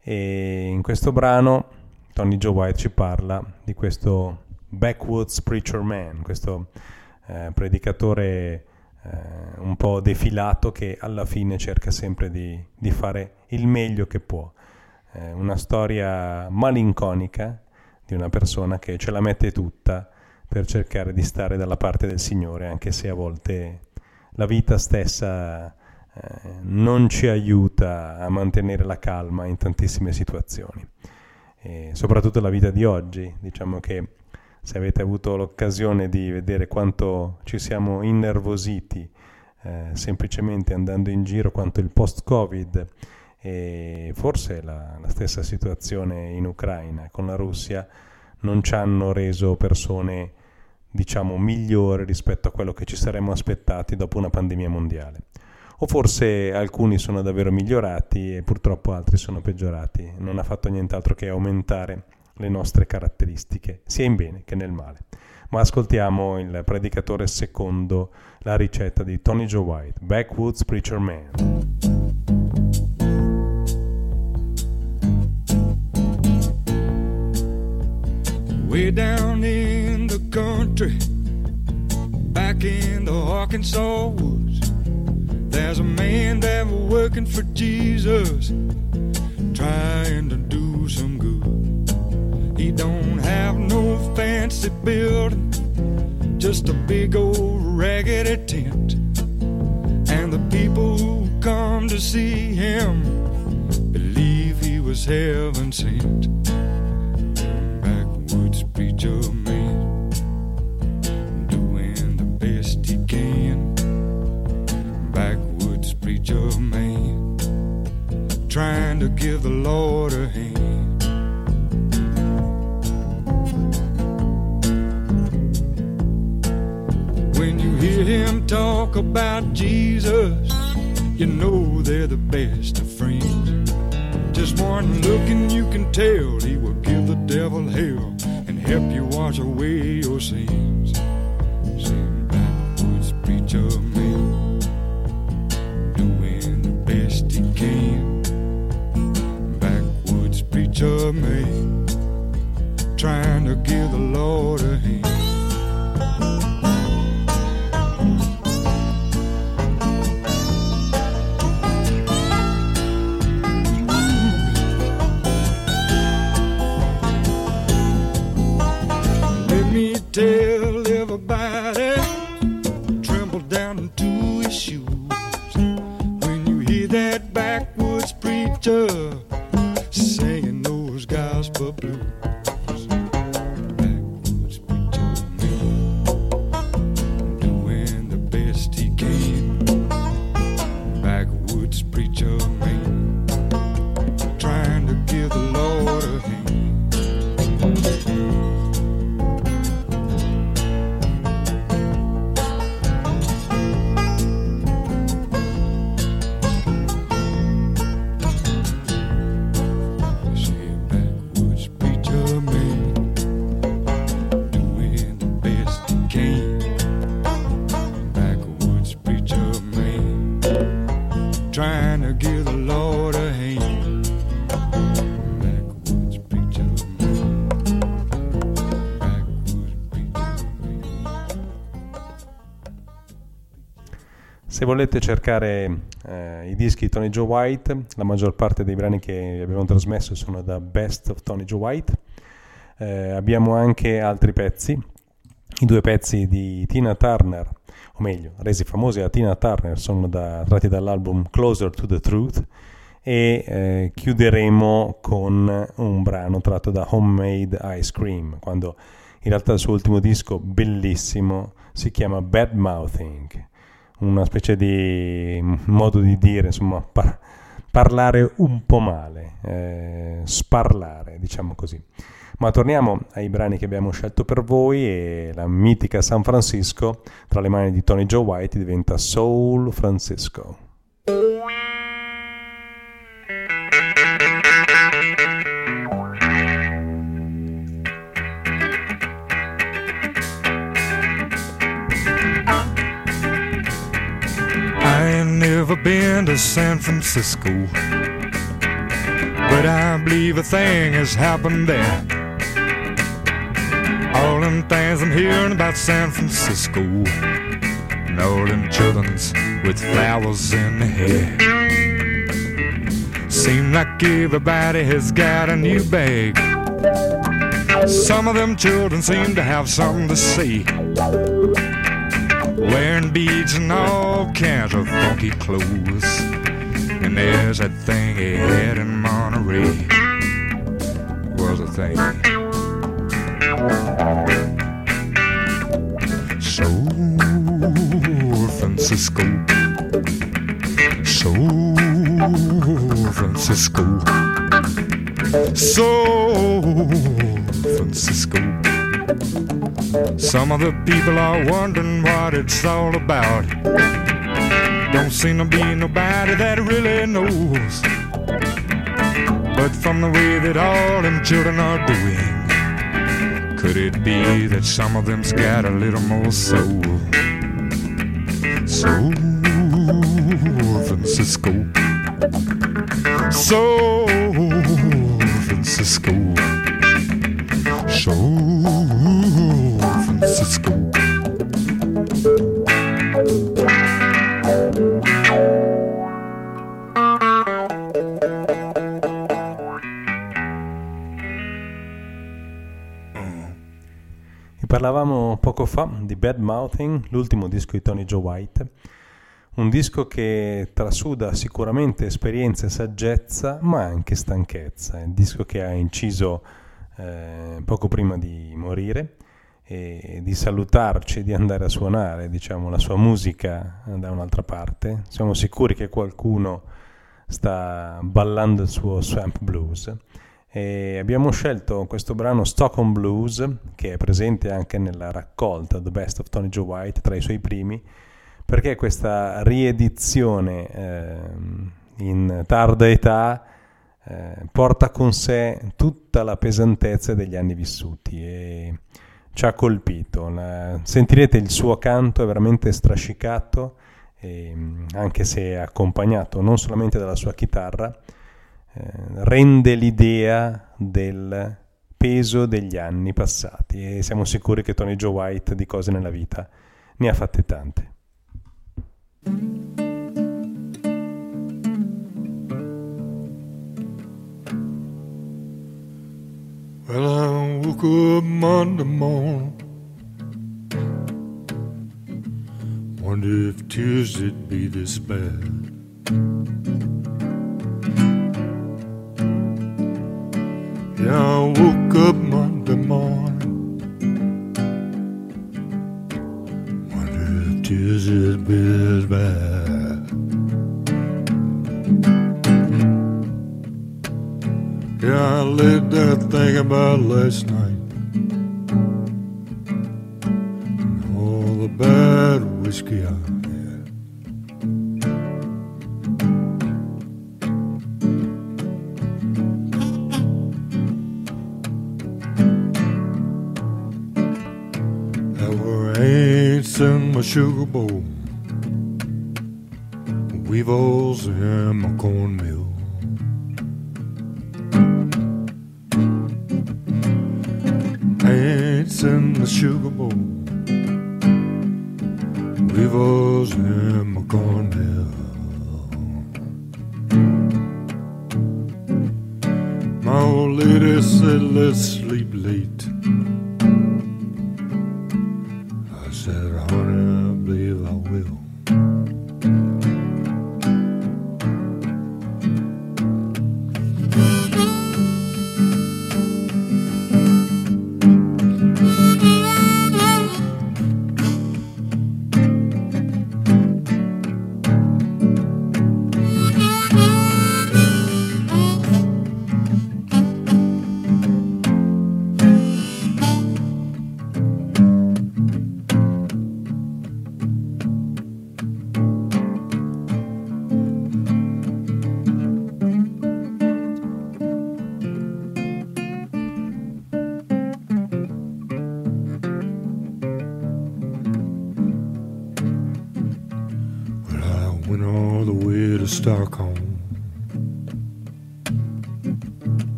E in questo brano Tony Joe White ci parla di questo backwoods preacher man, questo eh, predicatore eh, un po' defilato che alla fine cerca sempre di, di fare il meglio che può. Eh, una storia malinconica di una persona che ce la mette tutta per cercare di stare dalla parte del Signore, anche se a volte la vita stessa eh, non ci aiuta a mantenere la calma in tantissime situazioni. E soprattutto la vita di oggi, diciamo che se avete avuto l'occasione di vedere quanto ci siamo innervositi eh, semplicemente andando in giro, quanto il post-Covid e forse la, la stessa situazione in Ucraina con la Russia non ci hanno reso persone diciamo migliori rispetto a quello che ci saremmo aspettati dopo una pandemia mondiale. O forse alcuni sono davvero migliorati e purtroppo altri sono peggiorati. Non ha fatto nient'altro che aumentare le nostre caratteristiche, sia in bene che nel male. Ma ascoltiamo il predicatore secondo la ricetta di Tony Joe White, Backwoods Preacher Man. Way down in country, back in the Arkansas woods, there's a man was working for Jesus, trying to do some good. He don't have no fancy building, just a big old raggedy tent. And the people who come to see him believe he was heaven sent. Trying to give the Lord a hand. When you hear him talk about Jesus, you know they're the best of friends. Just one look and you can tell he will give the devil hell and help you wash away your sins. Preacher man, trying to give the Lord a hand. Let me tell everybody, tremble down into his shoes. When you hear that backwoods preacher Se volete cercare eh, i dischi di Tony Joe White, la maggior parte dei brani che abbiamo trasmesso sono da Best of Tony Joe White. Eh, abbiamo anche altri pezzi, i due pezzi di Tina Turner, o meglio, resi famosi da Tina Turner, sono da- tratti dall'album Closer to the Truth e eh, chiuderemo con un brano tratto da Homemade Ice Cream, quando in realtà il suo ultimo disco, bellissimo, si chiama Bad Mouthing una specie di modo di dire, insomma, par- parlare un po' male, eh, sparlare, diciamo così. Ma torniamo ai brani che abbiamo scelto per voi e la mitica San Francisco tra le mani di Tony Joe White diventa Soul Francisco. Never been to San Francisco, but I believe a thing has happened there. All them things I'm hearing about San Francisco, and all them children's with flowers in their hair. Seem like everybody has got a new bag. Some of them children seem to have something to say. Wearing beads and all kinds of funky clothes. And there's that thing he had in Monterey. Was a thing. Soul Francisco. Soul Francisco. Soul Francisco. Some of the people are wondering what it's all about. Don't seem to be nobody that really knows. But from the way that all them children are doing, could it be that some of them's got a little more soul? Soul Francisco. Soul Francisco. Soul school. parlavamo poco fa di Bad Mouthing, l'ultimo disco di Tony Joe White, un disco che trasuda sicuramente esperienza e saggezza, ma anche stanchezza. È un disco che ha inciso eh, poco prima di morire e di salutarci di andare a suonare diciamo, la sua musica da un'altra parte. Siamo sicuri che qualcuno sta ballando il suo swamp blues e abbiamo scelto questo brano Stockholm Blues, che è presente anche nella raccolta The Best of Tony Joe White, tra i suoi primi, perché questa riedizione eh, in tarda età eh, porta con sé tutta la pesantezza degli anni vissuti e ci ha colpito. La, sentirete il suo canto, è veramente strascicato, e, anche se accompagnato non solamente dalla sua chitarra, eh, rende l'idea del peso degli anni passati e siamo sicuri che Tony Joe White di cose nella vita ne ha fatte tante. Well, I woke up Monday morning. Wonder if Tuesday'd be this bad. Yeah, I woke up Monday morning. Wonder if tears be this bad. Yeah, I laid that thing about last night. And all the bad whiskey I had. There were ants in my sugar bowl, weevils in my cornmeal. The sugar bowl, weevils in my cornmeal. My old lady said, let's sleep late.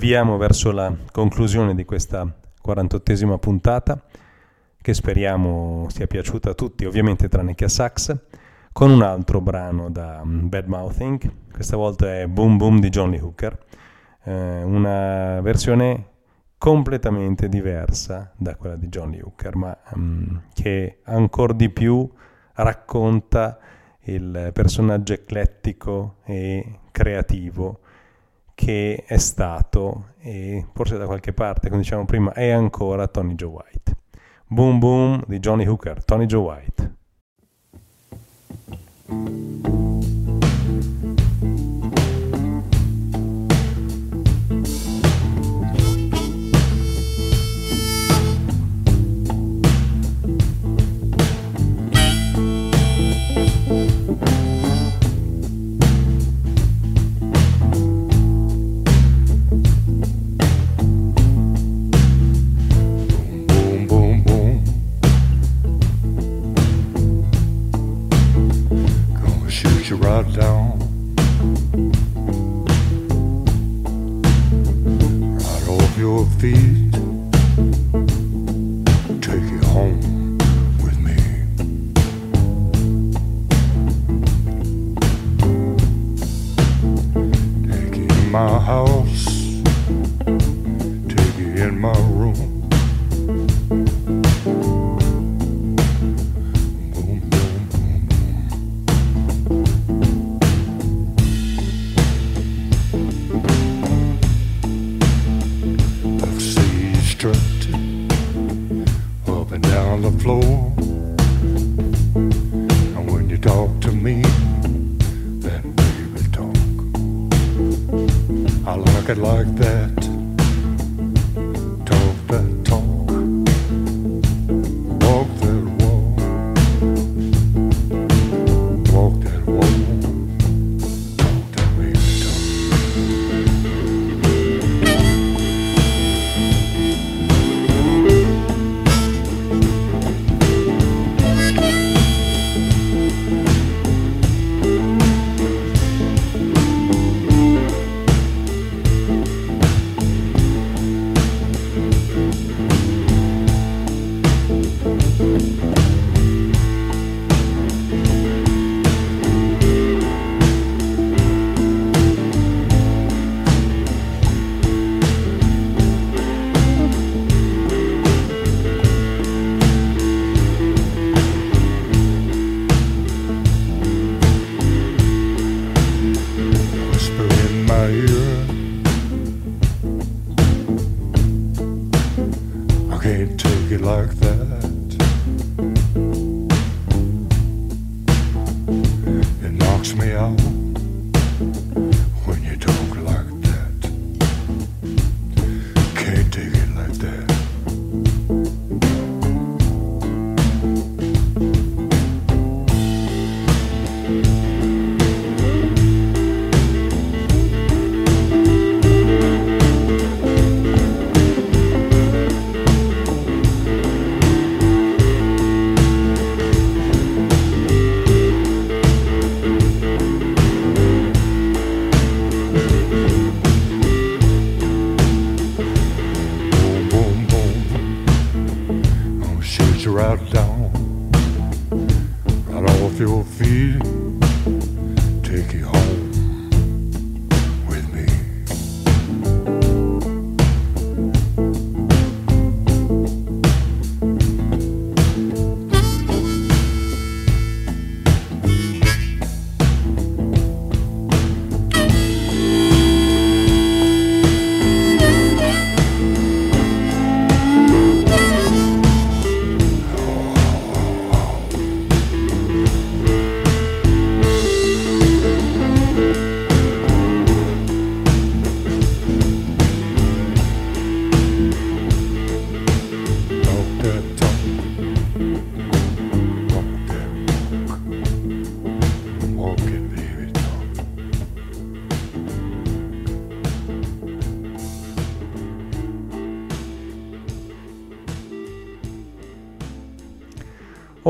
Avviamo verso la conclusione di questa 48esima puntata. che speriamo sia piaciuta a tutti, ovviamente tranne che a Sax, con un altro brano da um, Bad Mouthing, questa volta è Boom Boom di Johnny Hooker, eh, una versione completamente diversa da quella di Johnny Hooker, ma um, che ancora di più racconta il personaggio eclettico e creativo che è stato e forse da qualche parte, come diciamo prima, è ancora Tony Joe White. Boom Boom di Johnny Hooker, Tony Joe White.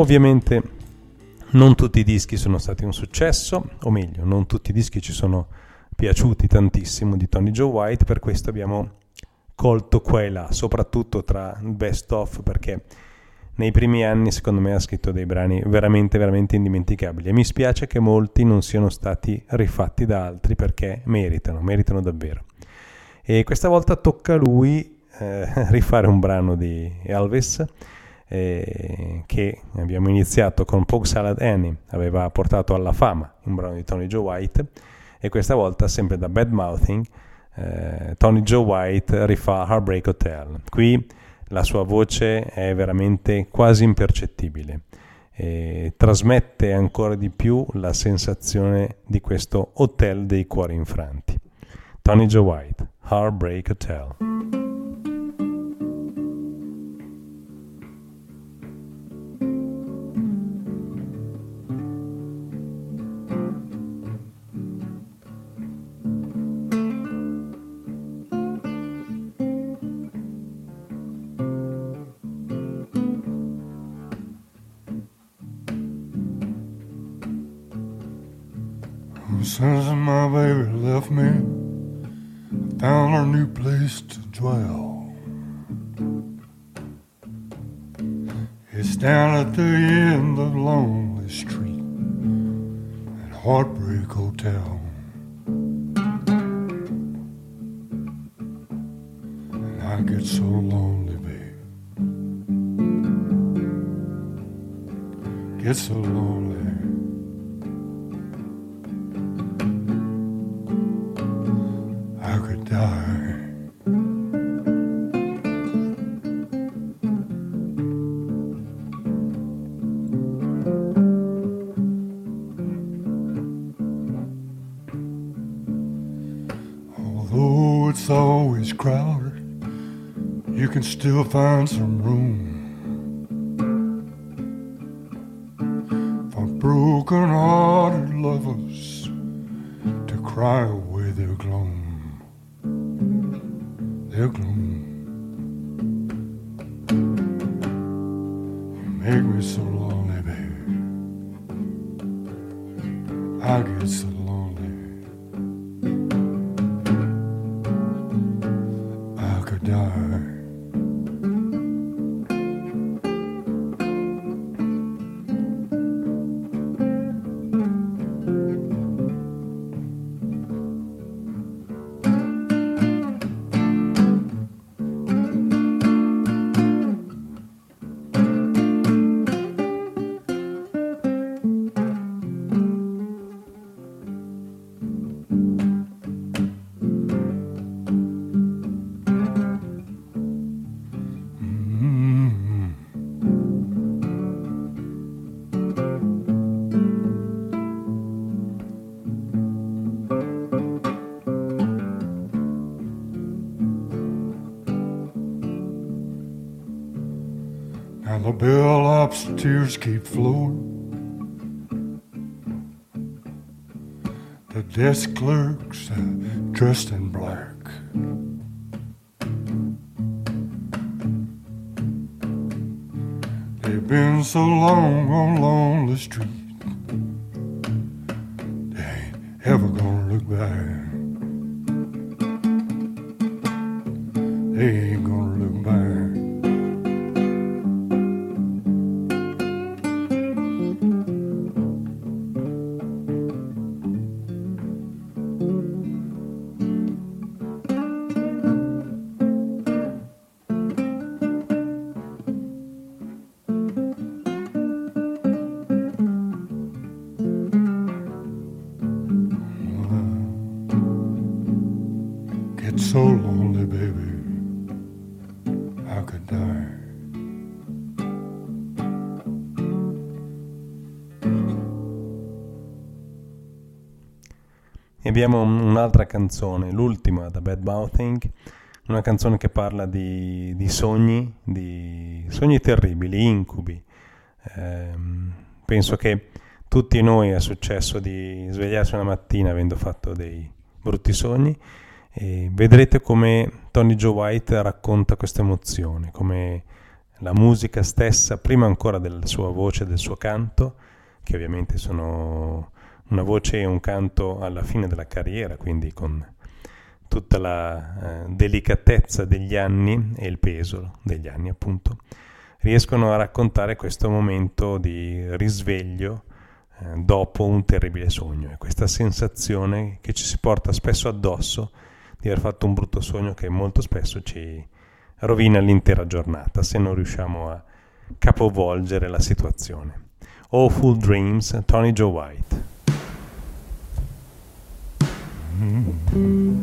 Ovviamente non tutti i dischi sono stati un successo, o meglio, non tutti i dischi ci sono piaciuti tantissimo di Tony Joe White, per questo abbiamo colto qua e là, soprattutto tra best of, perché nei primi anni secondo me ha scritto dei brani veramente veramente indimenticabili e mi spiace che molti non siano stati rifatti da altri perché meritano, meritano davvero. E questa volta tocca a lui eh, rifare un brano di Elvis eh, che abbiamo iniziato con Pog Salad Annie, aveva portato alla fama un brano di Tony Joe White e questa volta sempre da Bad Mouthing eh, Tony Joe White rifà Heartbreak Hotel. Qui la sua voce è veramente quasi impercettibile e trasmette ancora di più la sensazione di questo hotel dei cuori infranti. Tony Joe White, Heartbreak Hotel. Since my baby left me, found a new place to dwell. It's down at the end of Lonely Street at Heartbreak Hotel. And I get so lonely, babe. Get so lonely. Still find some room desk clerks uh, dressed in black. They've been so long on Lonely Street. They ain't ever gonna look back. They abbiamo un'altra canzone, l'ultima da Bad Mouthing, una canzone che parla di, di sogni, di sogni terribili, incubi. Eh, penso che tutti noi è successo di svegliarsi una mattina avendo fatto dei brutti sogni e vedrete come Tony Joe White racconta questa emozione, come la musica stessa, prima ancora della sua voce, del suo canto, che ovviamente sono una voce e un canto alla fine della carriera, quindi con tutta la eh, delicatezza degli anni e il peso degli anni appunto, riescono a raccontare questo momento di risveglio eh, dopo un terribile sogno e questa sensazione che ci si porta spesso addosso di aver fatto un brutto sogno che molto spesso ci rovina l'intera giornata se non riusciamo a capovolgere la situazione. Awful Dreams, Tony Joe White. Mm-hmm.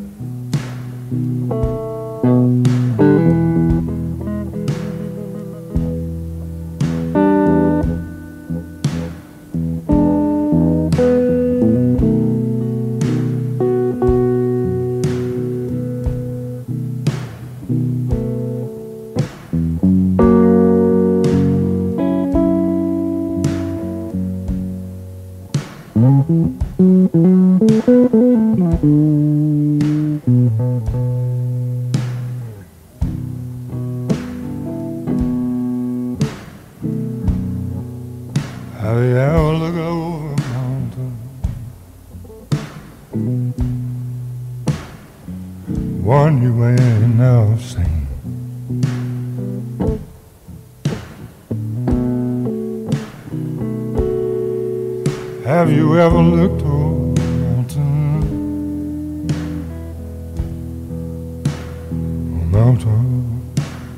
about her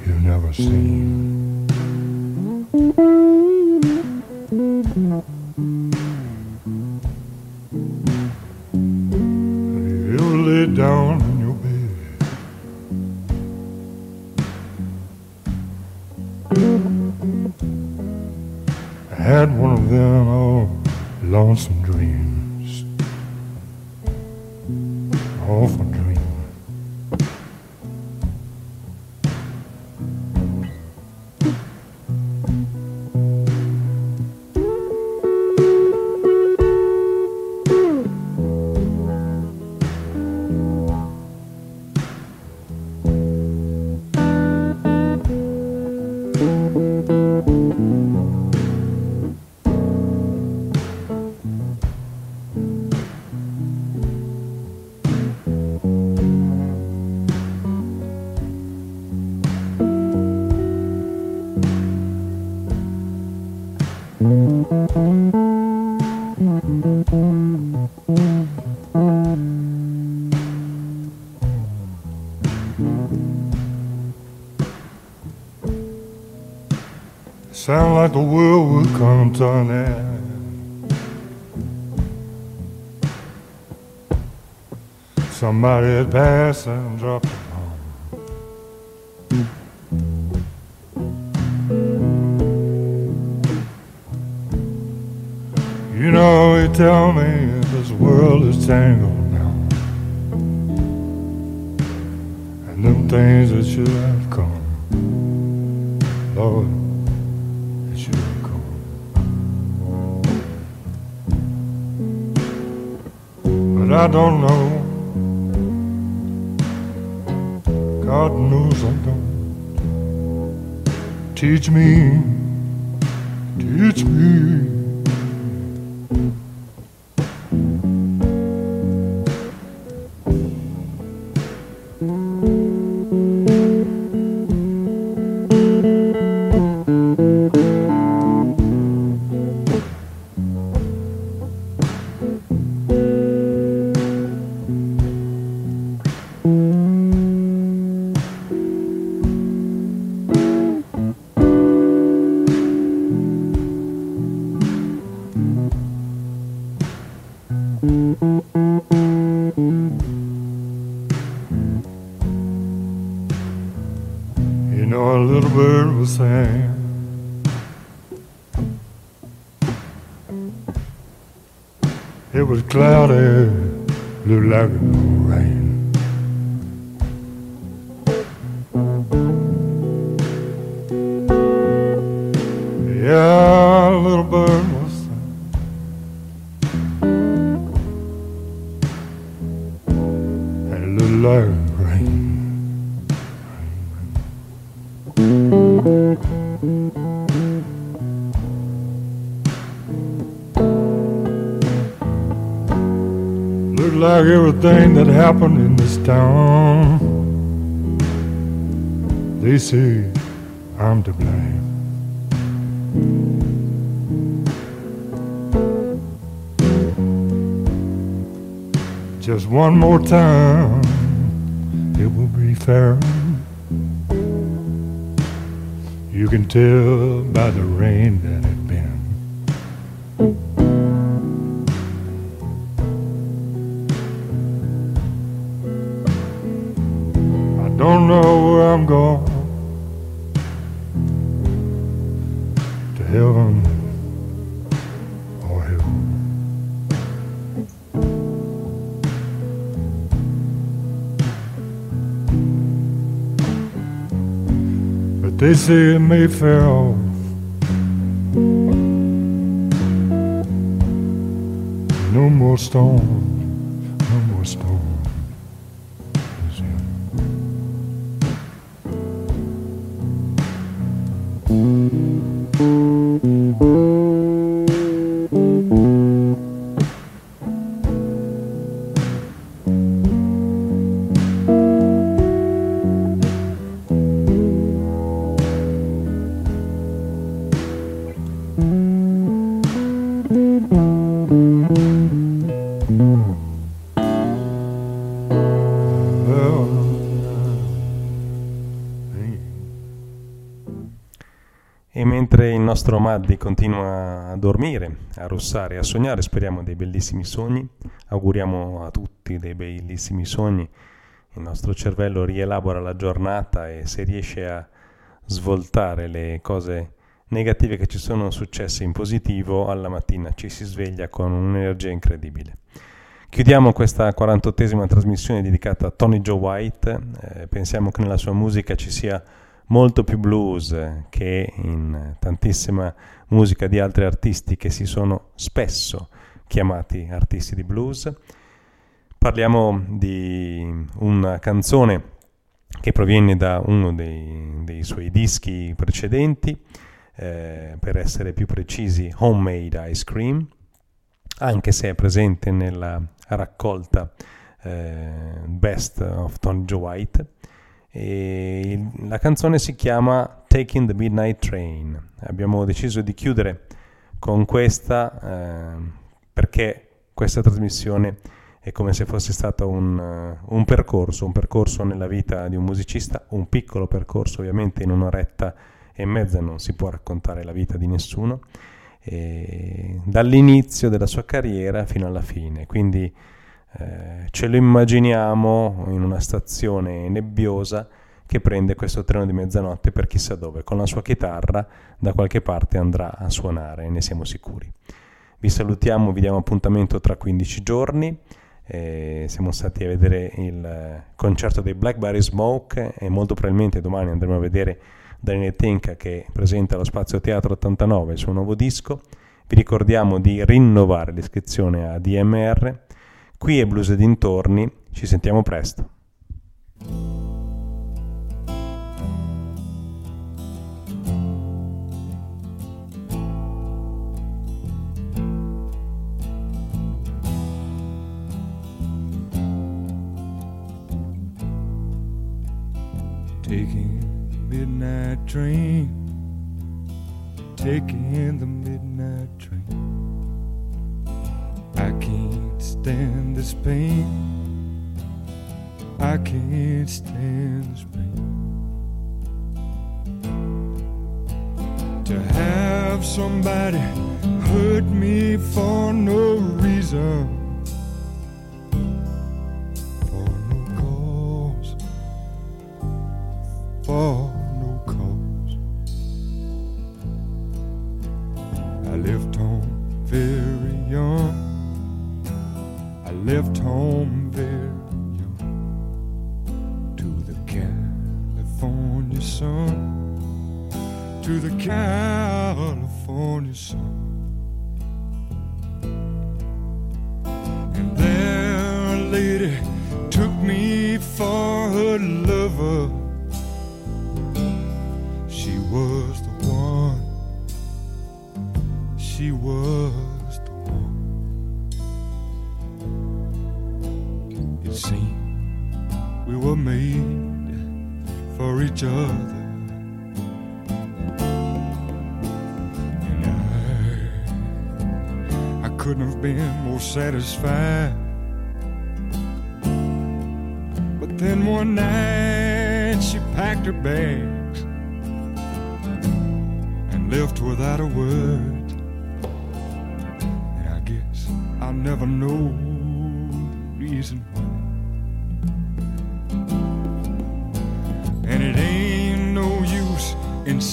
you've never seen. Sound like the world would come to an end. Somebody had passed and dropped a bomb. You know, you tell me this world is tangled now. And them things that should have come, I don't know. God knows I don't. Teach me, teach me. know a little bird will sing. It was cloudy, looked like it would rain. Yeah. everything that happened in this town. They say I'm to blame. Just one more time, it will be fair. You can tell by the rain that But they say it may fair. No more storm, nostro Maddi continua a dormire, a russare, a sognare, speriamo dei bellissimi sogni, auguriamo a tutti dei bellissimi sogni, il nostro cervello rielabora la giornata e se riesce a svoltare le cose negative che ci sono successe in positivo, alla mattina ci si sveglia con un'energia incredibile. Chiudiamo questa 48esima trasmissione dedicata a Tony Joe White, eh, pensiamo che nella sua musica ci sia molto più blues che in tantissima musica di altri artisti che si sono spesso chiamati artisti di blues. Parliamo di una canzone che proviene da uno dei, dei suoi dischi precedenti, eh, per essere più precisi Homemade Ice Cream, anche se è presente nella raccolta eh, Best of Tony Joe White. E la canzone si chiama Taking the Midnight Train. Abbiamo deciso di chiudere con questa eh, perché questa trasmissione è come se fosse stato un, uh, un, percorso, un percorso nella vita di un musicista, un piccolo percorso ovviamente in un'oretta e mezza non si può raccontare la vita di nessuno, e dall'inizio della sua carriera fino alla fine. Quindi eh, ce lo immaginiamo in una stazione nebbiosa che prende questo treno di mezzanotte per chissà dove, con la sua chitarra da qualche parte andrà a suonare, ne siamo sicuri. Vi salutiamo, vi diamo appuntamento tra 15 giorni. Eh, siamo stati a vedere il concerto dei Blackberry Smoke e molto probabilmente domani andremo a vedere Daniele Tenka che presenta lo Spazio Teatro 89 il suo nuovo disco. Vi ricordiamo di rinnovare l'iscrizione a DMR. Qui è Blues e dintorni, ci sentiamo presto. Taking midnight train, taking the midnight train. I can't stand this pain. I can't stand this pain. To have somebody hurt me for no reason. For no cause. For left home very young to the California sun. To the California sun. And there a lady took me for her lover. She was the one. She was were made for each other. And I, I couldn't have been more satisfied. But then one night she packed her bags and left without a word. And I guess I'll never know.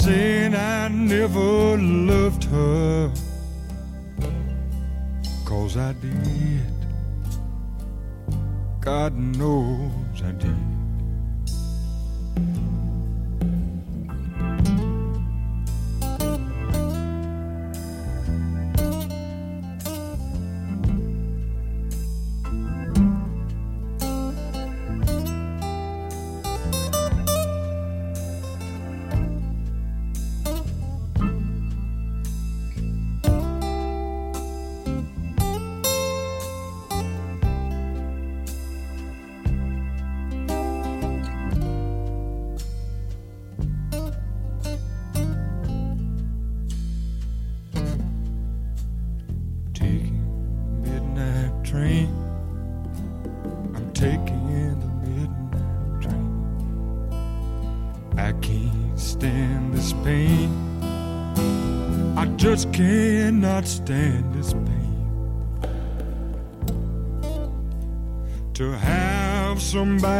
saying I never loved her. Cause I did. God knows. somebody